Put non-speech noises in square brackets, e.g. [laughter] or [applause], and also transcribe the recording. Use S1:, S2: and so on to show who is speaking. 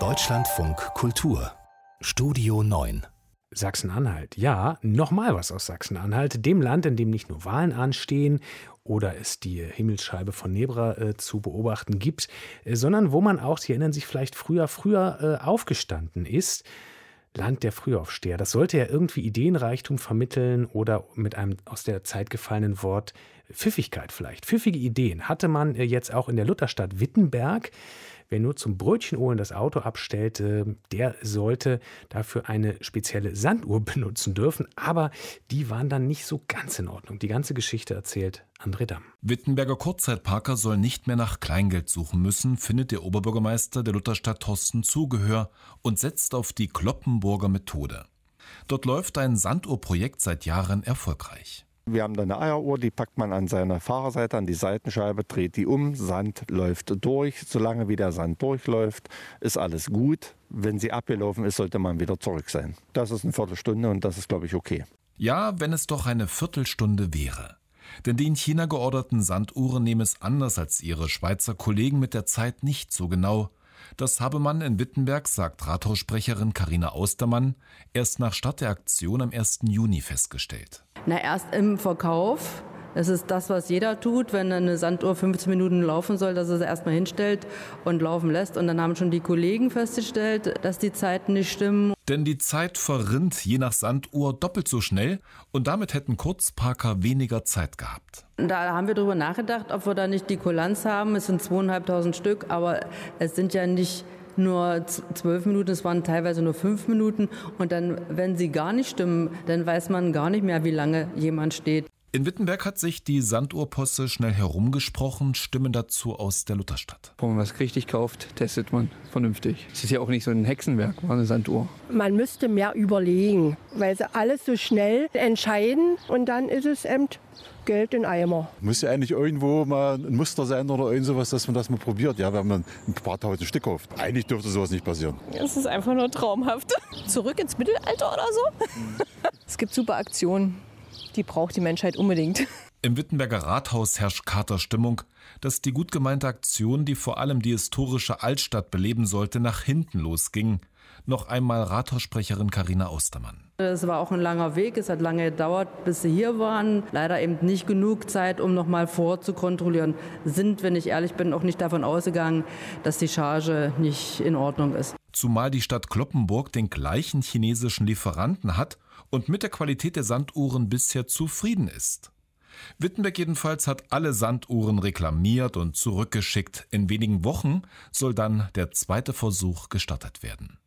S1: Deutschlandfunk Kultur Studio 9
S2: Sachsen-Anhalt. Ja, nochmal was aus Sachsen-Anhalt, dem Land, in dem nicht nur Wahlen anstehen oder es die Himmelsscheibe von Nebra äh, zu beobachten gibt, äh, sondern wo man auch, Sie erinnern sich vielleicht früher, früher äh, aufgestanden ist. Land der Frühaufsteher. Das sollte ja irgendwie Ideenreichtum vermitteln oder mit einem aus der Zeit gefallenen Wort Pfiffigkeit vielleicht. Pfiffige Ideen hatte man äh, jetzt auch in der Lutherstadt Wittenberg. Wer nur zum Brötchen holen das Auto abstellt, der sollte dafür eine spezielle Sanduhr [laughs] benutzen dürfen. Aber die waren dann nicht so ganz in Ordnung. Die ganze Geschichte erzählt André Damm.
S3: Wittenberger Kurzzeitparker soll nicht mehr nach Kleingeld suchen müssen, findet der Oberbürgermeister der Lutherstadt Thorsten Zugehör und setzt auf die Kloppenburger Methode. Dort läuft ein Sanduhrprojekt seit Jahren erfolgreich.
S4: Wir haben da eine Eieruhr, die packt man an seine Fahrerseite, an die Seitenscheibe, dreht die um, Sand läuft durch. Solange wie der Sand durchläuft, ist alles gut. Wenn sie abgelaufen ist, sollte man wieder zurück sein. Das ist eine Viertelstunde und das ist, glaube ich, okay.
S3: Ja, wenn es doch eine Viertelstunde wäre. Denn die in China georderten Sanduhren nehmen es anders als ihre Schweizer Kollegen mit der Zeit nicht so genau. Das habe man in Wittenberg, sagt Rathaussprecherin Karina Austermann, erst nach Start der Aktion am 1. Juni festgestellt.
S5: Na, erst im Verkauf. Das ist das, was jeder tut, wenn eine Sanduhr 15 Minuten laufen soll, dass er sie erstmal hinstellt und laufen lässt. Und dann haben schon die Kollegen festgestellt, dass die Zeiten nicht stimmen.
S3: Denn die Zeit verrinnt je nach Sanduhr doppelt so schnell und damit hätten Kurzparker weniger Zeit gehabt.
S5: Da haben wir darüber nachgedacht, ob wir da nicht die Kulanz haben. Es sind zweieinhalbtausend Stück, aber es sind ja nicht nur zwölf Minuten, es waren teilweise nur fünf Minuten. Und dann, wenn sie gar nicht stimmen, dann weiß man gar nicht mehr, wie lange jemand steht.
S3: In Wittenberg hat sich die Sanduhrposse schnell herumgesprochen, Stimmen dazu aus der Lutherstadt.
S6: Wenn man was richtig kauft, testet man vernünftig. Es ist ja auch nicht so ein Hexenwerk, war eine Sanduhr.
S7: Man müsste mehr überlegen, weil sie alles so schnell entscheiden und dann ist es eben Geld in Eimer.
S8: Muss ja eigentlich irgendwo mal ein Muster sein oder irgend sowas, dass man das mal probiert, ja, wenn man ein paar tausend Stück kauft. Eigentlich dürfte sowas nicht passieren.
S9: Es ist einfach nur traumhaft. Zurück ins Mittelalter oder so? [laughs] es gibt super Aktionen. Die braucht die Menschheit unbedingt. [laughs]
S3: Im Wittenberger Rathaus herrscht Katerstimmung, dass die gut gemeinte Aktion, die vor allem die historische Altstadt beleben sollte, nach hinten losging. Noch einmal Rathaussprecherin Karina Ostermann.
S5: Es war auch ein langer Weg. Es hat lange gedauert, bis sie hier waren. Leider eben nicht genug Zeit, um noch mal vorzukontrollieren. Sind, wenn ich ehrlich bin, auch nicht davon ausgegangen, dass die Charge nicht in Ordnung ist.
S3: Zumal die Stadt Kloppenburg den gleichen chinesischen Lieferanten hat und mit der Qualität der Sanduhren bisher zufrieden ist. Wittenberg jedenfalls hat alle Sanduhren reklamiert und zurückgeschickt. In wenigen Wochen soll dann der zweite Versuch gestartet werden.